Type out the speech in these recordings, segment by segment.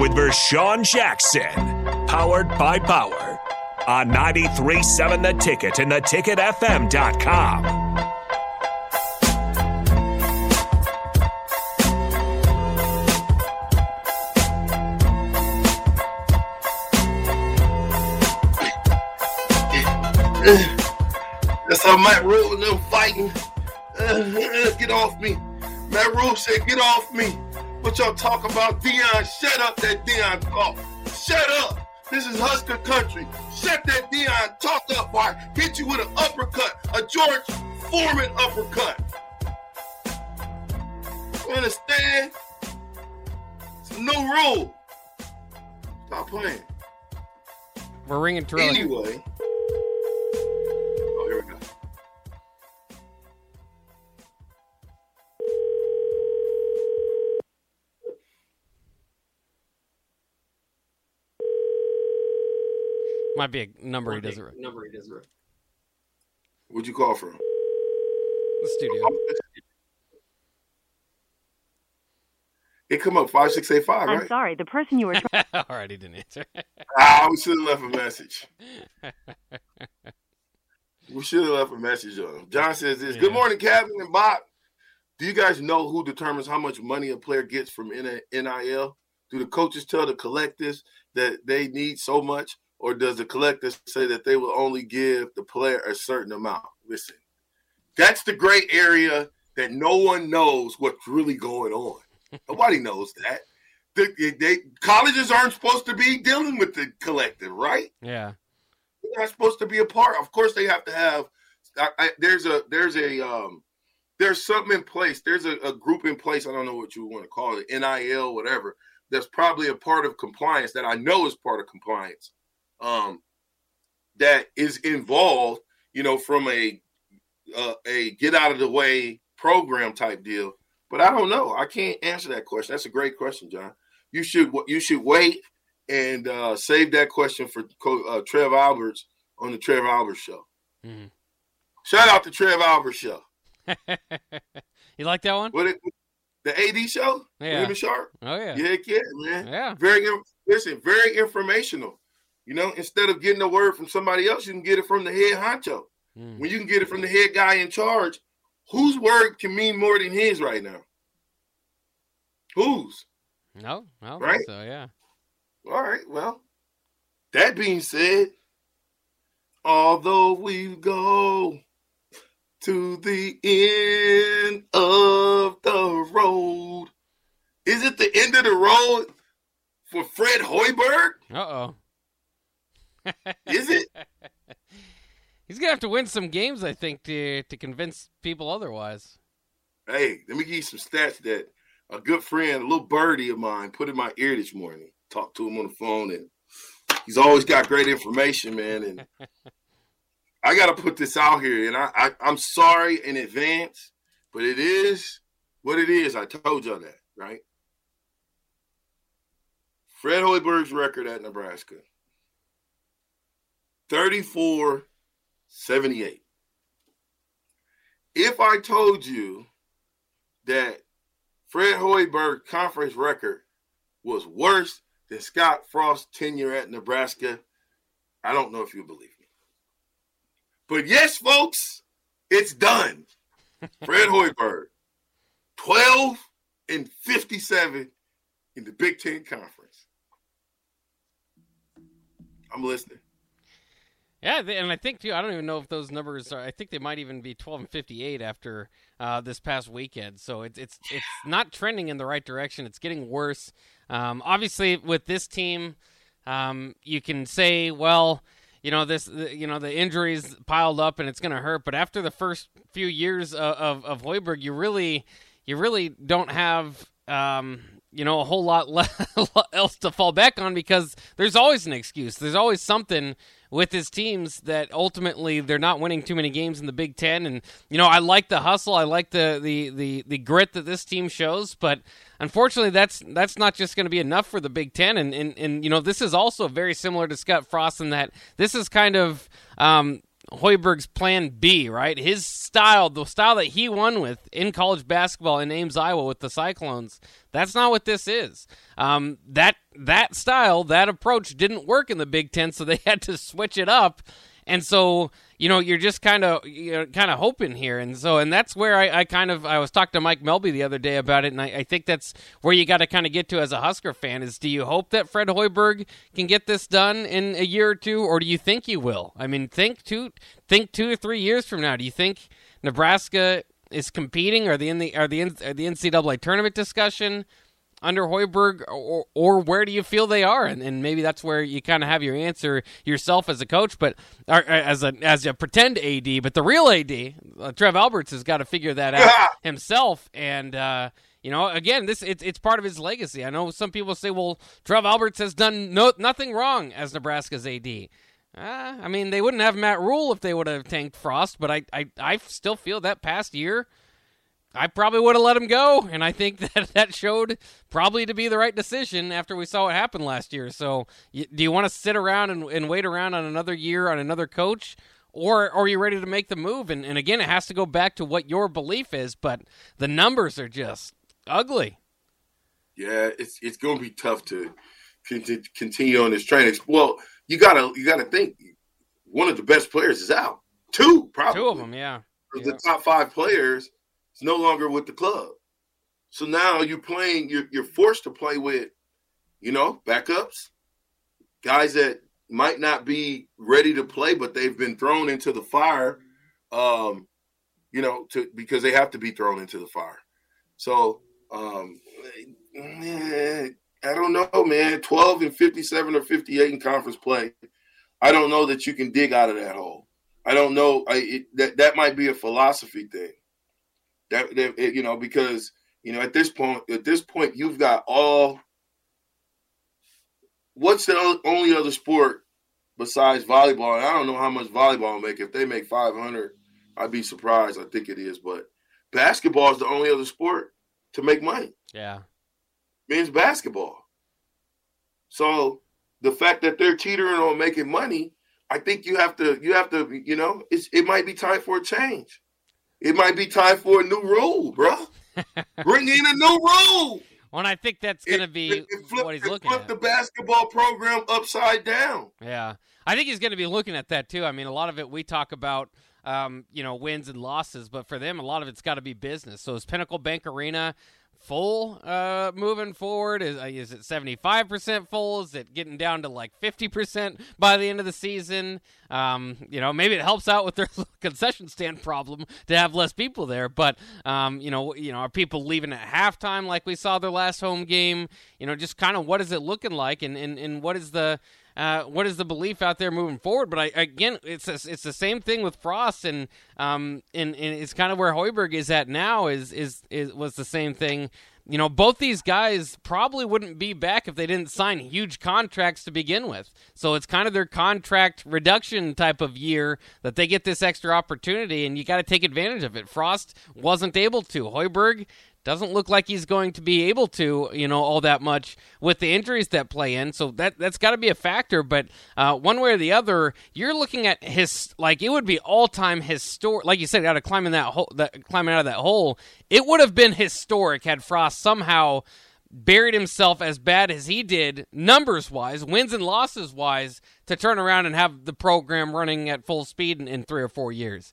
with Vershawn Jackson, powered by Power, on 93.7 The Ticket and theticketfm.com. That's how Matt Rhule and them fighting. Uh, get off me. Matt Rhule said, get off me. What y'all talk about? Deion, shut up that Deion talk. Shut up. This is Husker country. Shut that Deion talk up I hit you with an uppercut, a George Foreman uppercut. You understand? It's a new rule. Stop playing. We're ringing Terrell. Anyway. Might be a number he doesn't. Number he doesn't. What'd you call from? The studio. It come up five six eight five, I'm right? sorry, the person you were trying. All right, he didn't answer. Ah, we should have left a message. we should have left a message on him. John says this. Good morning, Captain and Bob. Do you guys know who determines how much money a player gets from NIL? Do the coaches tell the collectives that they need so much, or does the collective say that they will only give the player a certain amount? Listen, that's the gray area that no one knows what's really going on. Nobody knows that. The, they- colleges aren't supposed to be dealing with the collective, right? Yeah. They're not supposed to be a part. Of course, they have to have. I, I, there's a there's a um there's something in place. There's a, a group in place. I don't know what you want to call it, NIL, whatever. That's probably a part of compliance that I know is part of compliance. Um, that is involved, you know, from a uh, a get out of the way program type deal. But I don't know. I can't answer that question. That's a great question, John. You should you should wait and uh, save that question for uh, Trev Alberts on the Trev Alberts show. Mhm. Shout out to Trev Alberts show. you like that one? What it, the AD show? Yeah. Sharp? Oh yeah. Yeah, yeah, man. Yeah. Very listen, very informational. You know, instead of getting a word from somebody else, you can get it from the head honcho. Mm. When you can get it from the head guy in charge, whose word can mean more than his right now? Whose? No, don't Right? so. Yeah. All right. Well, that being said, although we go to the end of the road, is it the end of the road for Fred Hoiberg? Uh oh. Is it? He's gonna have to win some games, I think, to to convince people otherwise. hey, let me give you some stats that a good friend, a little birdie of mine, put in my ear this morning. Talked to him on the phone, and he's always got great information, man. And I got to put this out here, and I, I I'm sorry in advance, but it is what it is. I told y'all that, right? Fred Hoiberg's record at Nebraska 34 78. If I told you that Fred Hoiberg's conference record was worse than Scott Frost's tenure at Nebraska, I don't know if you believe me. But yes, folks, it's done. Fred Hoiberg, 12 and 57 in the Big Ten Conference. I'm listening. Yeah, and I think too. I don't even know if those numbers are. I think they might even be 12 and 58 after uh, this past weekend. So it's it's it's not trending in the right direction. It's getting worse. Um, obviously, with this team, um, you can say, well, you know this, you know the injuries piled up and it's going to hurt. But after the first few years of, of of Hoiberg, you really you really don't have. Um, you know, a whole lot le- else to fall back on because there's always an excuse. There's always something with his teams that ultimately they're not winning too many games in the Big Ten. And you know, I like the hustle, I like the the the, the grit that this team shows, but unfortunately, that's that's not just going to be enough for the Big Ten. And, and and you know, this is also very similar to Scott Frost in that this is kind of. Um, Hoiberg's plan B, right? His style, the style that he won with in college basketball in Ames, Iowa with the Cyclones, that's not what this is. Um, that that style, that approach didn't work in the Big Ten, so they had to switch it up. And so you know, you're just kind of you kind of hoping here, and so and that's where I, I, kind of I was talking to Mike Melby the other day about it, and I, I think that's where you got to kind of get to as a Husker fan is do you hope that Fred Hoiberg can get this done in a year or two, or do you think you will? I mean, think two think two or three years from now. Do you think Nebraska is competing? Are they in the are the are the NCAA tournament discussion? Under Hoiberg, or, or where do you feel they are? And, and maybe that's where you kind of have your answer yourself as a coach, but or, as a as a pretend AD. But the real AD, uh, Trev Alberts, has got to figure that out himself. And uh, you know, again, this it's it's part of his legacy. I know some people say, well, Trev Alberts has done no nothing wrong as Nebraska's AD. Uh, I mean, they wouldn't have Matt Rhule if they would have tanked Frost, but I, I, I still feel that past year I probably would have let him go, and I think that that showed probably to be the right decision after we saw what happened last year. So, you, do you want to sit around and, and, wait around on another year on another coach, or, or are you ready to make the move? And, and again, it has to go back to what your belief is, but the numbers are just ugly. Yeah, it's it's going to be tough to continue on this training. Well, you gotta you gotta think one of the best players is out. Two, probably two of them. Yeah, the yeah. top five players no longer with the club. So now you're playing, you're, you're forced to play with, you know, backups, guys that might not be ready to play, but they've been thrown into the fire, um, you know, to because they have to be thrown into the fire. So um, I don't know, man. 12 and 57 or 58 in conference play. I don't know that you can dig out of that hole. I don't know. I, it, that that might be a philosophy thing. That, that you know, because you know, at this point, at this point, you've got all. What's the only other sport besides volleyball? And I don't know how much volleyball make. If they make five hundred, I'd be surprised. I think it is, but basketball is the only other sport to make money. Yeah, men's basketball. So the fact that they're teetering on making money, I think you have to you have to you know it's it might be time for a change. It might be time for a new rule, bro. Bring in a new rule. Well, I think that's going to be it, it flip, what he's looking at. flip at. the basketball program upside down. Yeah, I think he's going to be looking at that too. I mean, a lot of it we talk about, um, you know, wins and losses, but for them, a lot of it's got to be business. So is Pinnacle Bank Arena full uh, moving forward? Is, uh, is it 75% full? Is it getting down to like 50% by the end of the season? Um, you know, maybe it helps out with their concession stand problem to have less people there. But um, you know, you know, are people leaving at halftime like we saw their last home game? You know, just kind of what is it looking like, and and, and what is the uh, what is the belief out there moving forward? But I, again, it's a, it's the same thing with Frost, and um, and, and it's kind of where Hoiberg is at now. Is is is was the same thing. You know, both these guys probably wouldn't be back if they didn't sign huge contracts to begin with. So it's kind of their contract reduction type of year that they get this extra opportunity, and you got to take advantage of it. Frost wasn't able to. Hoiberg doesn't look like he's going to be able to, you know, all that much with the injuries that play in. So that that's got to be a factor. But uh, one way or the other, you're looking at his like it would be all time historic. Like you said, out of climbing that hole, that climbing out of that hole, it would have been historic had Frost somehow buried himself as bad as he did, numbers wise, wins and losses wise, to turn around and have the program running at full speed in, in three or four years.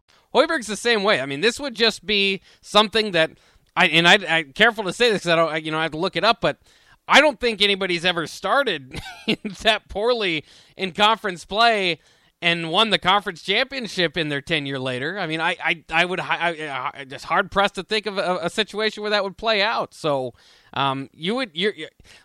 Hoiberg's the same way. I mean, this would just be something that I and I, I careful to say this because I don't, I, you know, I have to look it up, but I don't think anybody's ever started that poorly in conference play and won the conference championship in their tenure later. I mean, I I, I would I, I just hard pressed to think of a, a, situation where that would play out. So um, you would you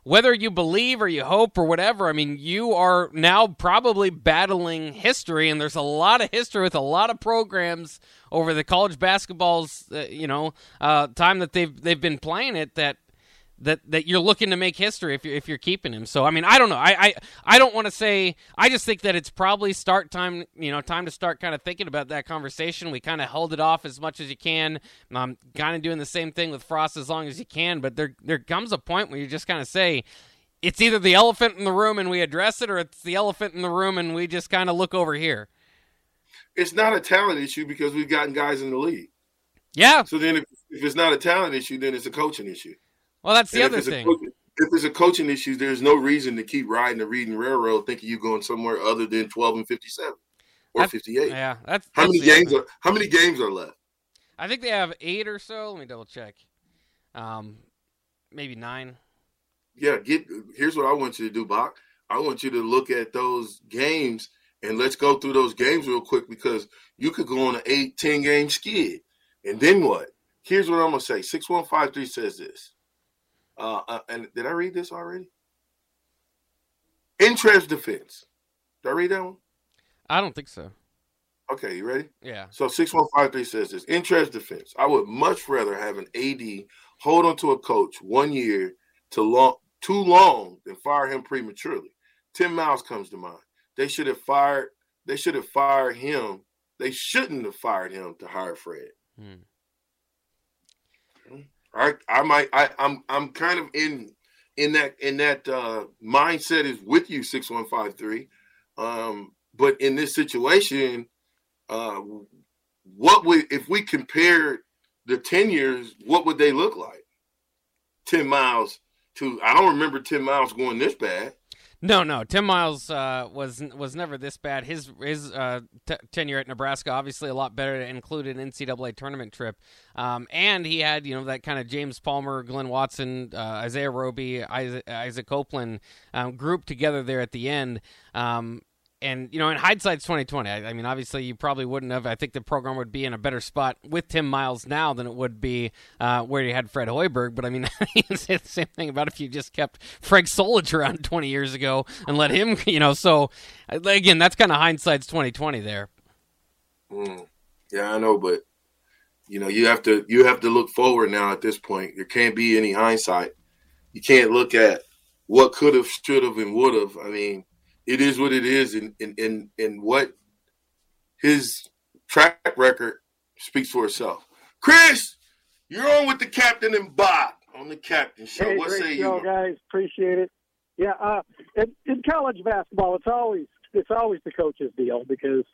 whether you believe or you hope or whatever. I mean, you are now probably battling history, and there's a lot of history with a lot of programs over the college basketball's uh, you know uh, time that they've they've been playing it that that that you're looking to make history if you're if you're keeping him. So I mean, I don't know. I I, I don't want to say. I just think that it's probably start time. You know, time to start kind of thinking about that conversation. We kind of held it off as much as you can. Um, I'm kind of doing the same thing with Frost as long as you can. But there there comes a point where you just kind of say. It's either the elephant in the room and we address it, or it's the elephant in the room and we just kind of look over here. It's not a talent issue because we've gotten guys in the league. Yeah. So then, if, if it's not a talent issue, then it's a coaching issue. Well, that's the and other thing. Coaching, if there's a coaching issue, there's no reason to keep riding the Reading Railroad thinking you're going somewhere other than 12 and 57 or that's, 58. Yeah, that's, how many games are how many games are left? I think they have eight or so. Let me double check. Um, maybe nine. Yeah, get. Here's what I want you to do, Bach. I want you to look at those games and let's go through those games real quick because you could go on an eight, 10 game skid. And then what? Here's what I'm gonna say. 6153 says this. Uh, uh, and did I read this already? Interest defense. Did I read that one? I don't think so. Okay, you ready? Yeah. So 6153 says this interest defense. I would much rather have an AD hold on to a coach one year to long too long than fire him prematurely. Tim Miles comes to mind. They should have fired, they should have fired him. They shouldn't have fired him to hire Fred. Hmm. I I might I I'm I'm kind of in in that in that uh, mindset is with you six one five three, um, but in this situation, uh, what would if we compare the ten years, what would they look like? Tim Miles to I don't remember Tim Miles going this bad. No, no. Tim Miles uh, was was never this bad. His his uh, t- tenure at Nebraska obviously a lot better. It included an NCAA tournament trip, um, and he had you know that kind of James Palmer, Glynn Watson, uh, Isaiah Roby, Isaac, Isaac Copeland um, group together there at the end. Um, and you know, in hindsight, twenty twenty. I, I, mean, obviously, you probably wouldn't have. I think the program would be in a better spot with Tim Miles now than it would be uh, where you had Fred Hoiberg. But I mean, you say the same thing about if you just kept Frank Solich around twenty years ago and let him, you know. So again, that's kind of hindsight's twenty twenty there. Mm, yeah, I know, but you know, you have to you have to look forward now. At this point, there can't be any hindsight. You can't look at what could have, should have, and would have. I mean it is what it is, and and and, and what his track record speaks for itself. Chris, you're on with the captain and Bob on the captain show. Hey, what great say show, you, guys? Appreciate it. Yeah, uh, in, in college basketball, it's always it's always the coach's deal because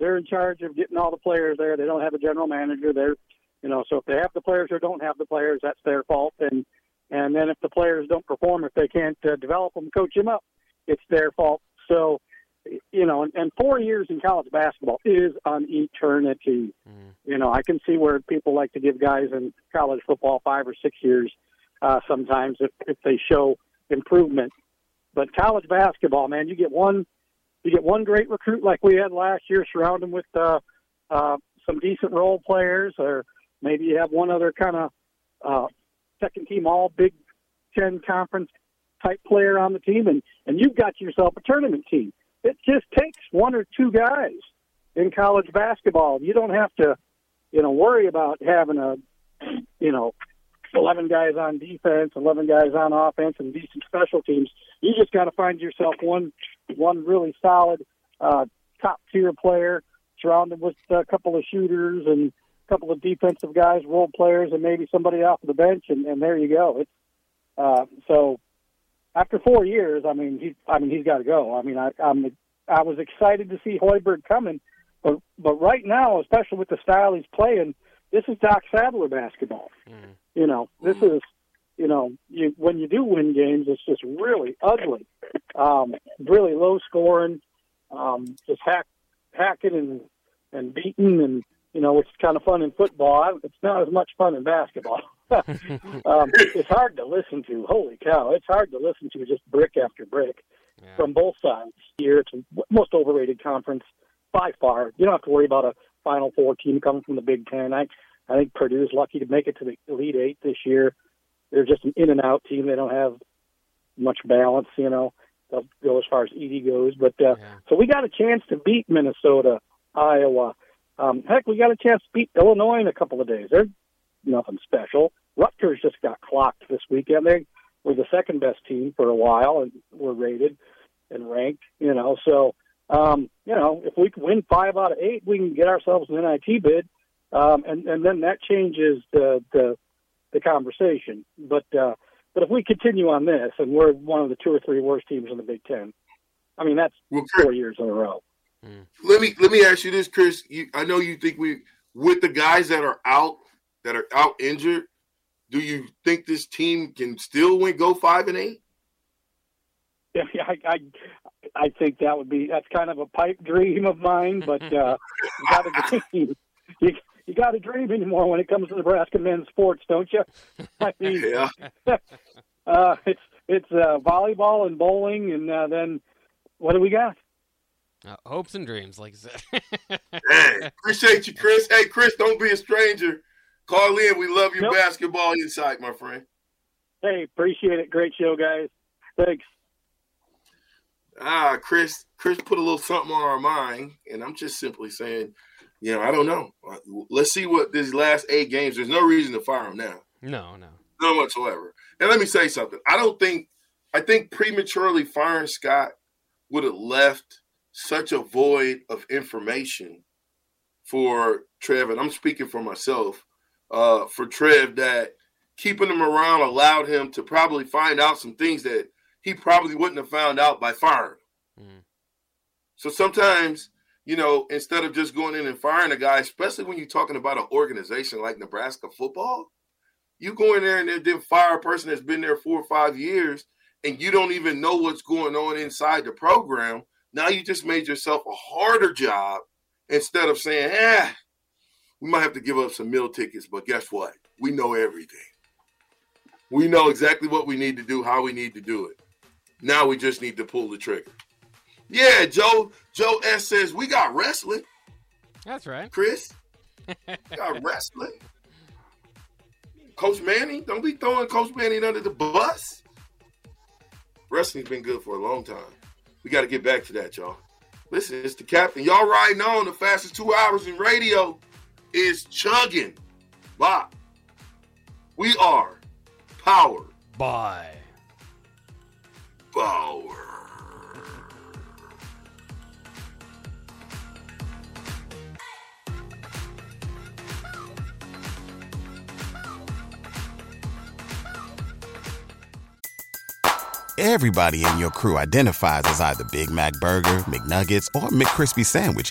they're in charge of getting all the players there. They don't have a general manager. They're you know, so if they have the players or don't have the players, that's their fault. And and then if the players don't perform, if they can't uh, develop them, coach them up, it's their fault. So, you know, and, and four years in college basketball is an eternity. Mm. You know, I can see where people like to give guys in college football five or six years uh, sometimes if, if they show improvement. But college basketball, man, you get one, you get one great recruit like we had last year, surround them with uh, uh, some decent role players, or maybe you have one other kind of uh, second team All Big Ten conference type player on the team, and and you've got yourself a tournament team. It just takes one or two guys in college basketball. You don't have to, you know, worry about having a, you know, eleven guys on defense, eleven guys on offense, and decent special teams. You just got to find yourself one one really solid uh, top tier player, surrounded with a couple of shooters and a couple of defensive guys, role players, and maybe somebody off the bench, and, and there you go. It's uh, so after four years, I mean, he, I mean, he's got to go. I mean, I, I'm, I was excited to see Hoiberg coming, but, but right now, especially with the style he's playing, this is Doc Sadler basketball. Mm. You know, this is, you know, you, when you do win games, it's just really ugly, um, really low scoring, um, just hack, hacking and and beating, and you know, it's kind of fun in football. It's not as much fun in basketball. um, it's hard to listen to. Holy cow! It's hard to listen to just brick after brick yeah. from both sides. Here, it's the most overrated conference by far. You don't have to worry about a Final Four team coming from the Big Ten. I I think Purdue's lucky to make it to the Elite Eight this year. They're just an in and out team. They don't have much balance, you know. They'll go as far as Edey goes, but uh, Yeah. so we got a chance to beat Minnesota, Iowa. Um, heck, we got a chance to beat Illinois in a couple of days. They're nothing special. Rutgers just got clocked this weekend. They were the second best team for a while and were rated and ranked. You know, so um, you know if we can win five out of eight, we can get ourselves an NIT bid, um, and and then that changes the the, the conversation. But uh, but if we continue on this, and we're one of the two or three worst teams in the Big Ten, I mean that's Well, Chris, four years in a row. let me let me ask you this, Chris. You, I know you think we with the guys that are out that are out injured. Do you think this team can still win, go five and eight? Yeah, I, I I think that would be that's kind of a pipe dream of mine, but uh, you got to dream. You you got to dream anymore when it comes to Nebraska men's sports, don't you? I mean, Yeah. uh, it's it's uh, volleyball and bowling, and uh, then what do we got? Uh, hopes and dreams, like I said. Hey, appreciate you, Chris. Hey, Chris, don't be a stranger. Call in. We love your Nope. basketball insight, my friend. Hey, appreciate it. Great show, guys. Thanks. Ah, Chris, Chris put a little something on our mind, and I'm just simply saying, you know, I don't know. Uh, Let's see what these last eight games. There's no reason to fire him now. no, no. None whatsoever. And let me say something. I don't think I think prematurely firing Scott would have left such a void of information for Trev, and I'm speaking for myself, uh, for Trev that keeping him around allowed him to probably find out some things that he probably wouldn't have found out by firing. Mm. So sometimes, you know, instead of just going in and firing a guy, especially when you're talking about an organization like Nebraska football, you go in there and then- then fire a person that's been there four or five years and you don't even know what's going on inside the program. Now you just made yourself a harder job instead of saying, eh, we might have to give up some meal tickets, but guess what? We know everything. We know exactly what we need to do, how we need to do it. Now we just need to pull the trigger. Yeah, Joe. Joe S says we got wrestling, That's right. Chris. We got wrestling. Coach Manning, don't be throwing Coach Manning under the bus. Wrestling's been good for a long time. We got to get back to that, y'all. Listen, it's the captain. Y'all riding on the fastest two hours in radio is chugging. Bop. We are powered Bye. power. Everybody in your crew identifies as either Big Mac Burger, McNuggets, or McCrispy Sandwich.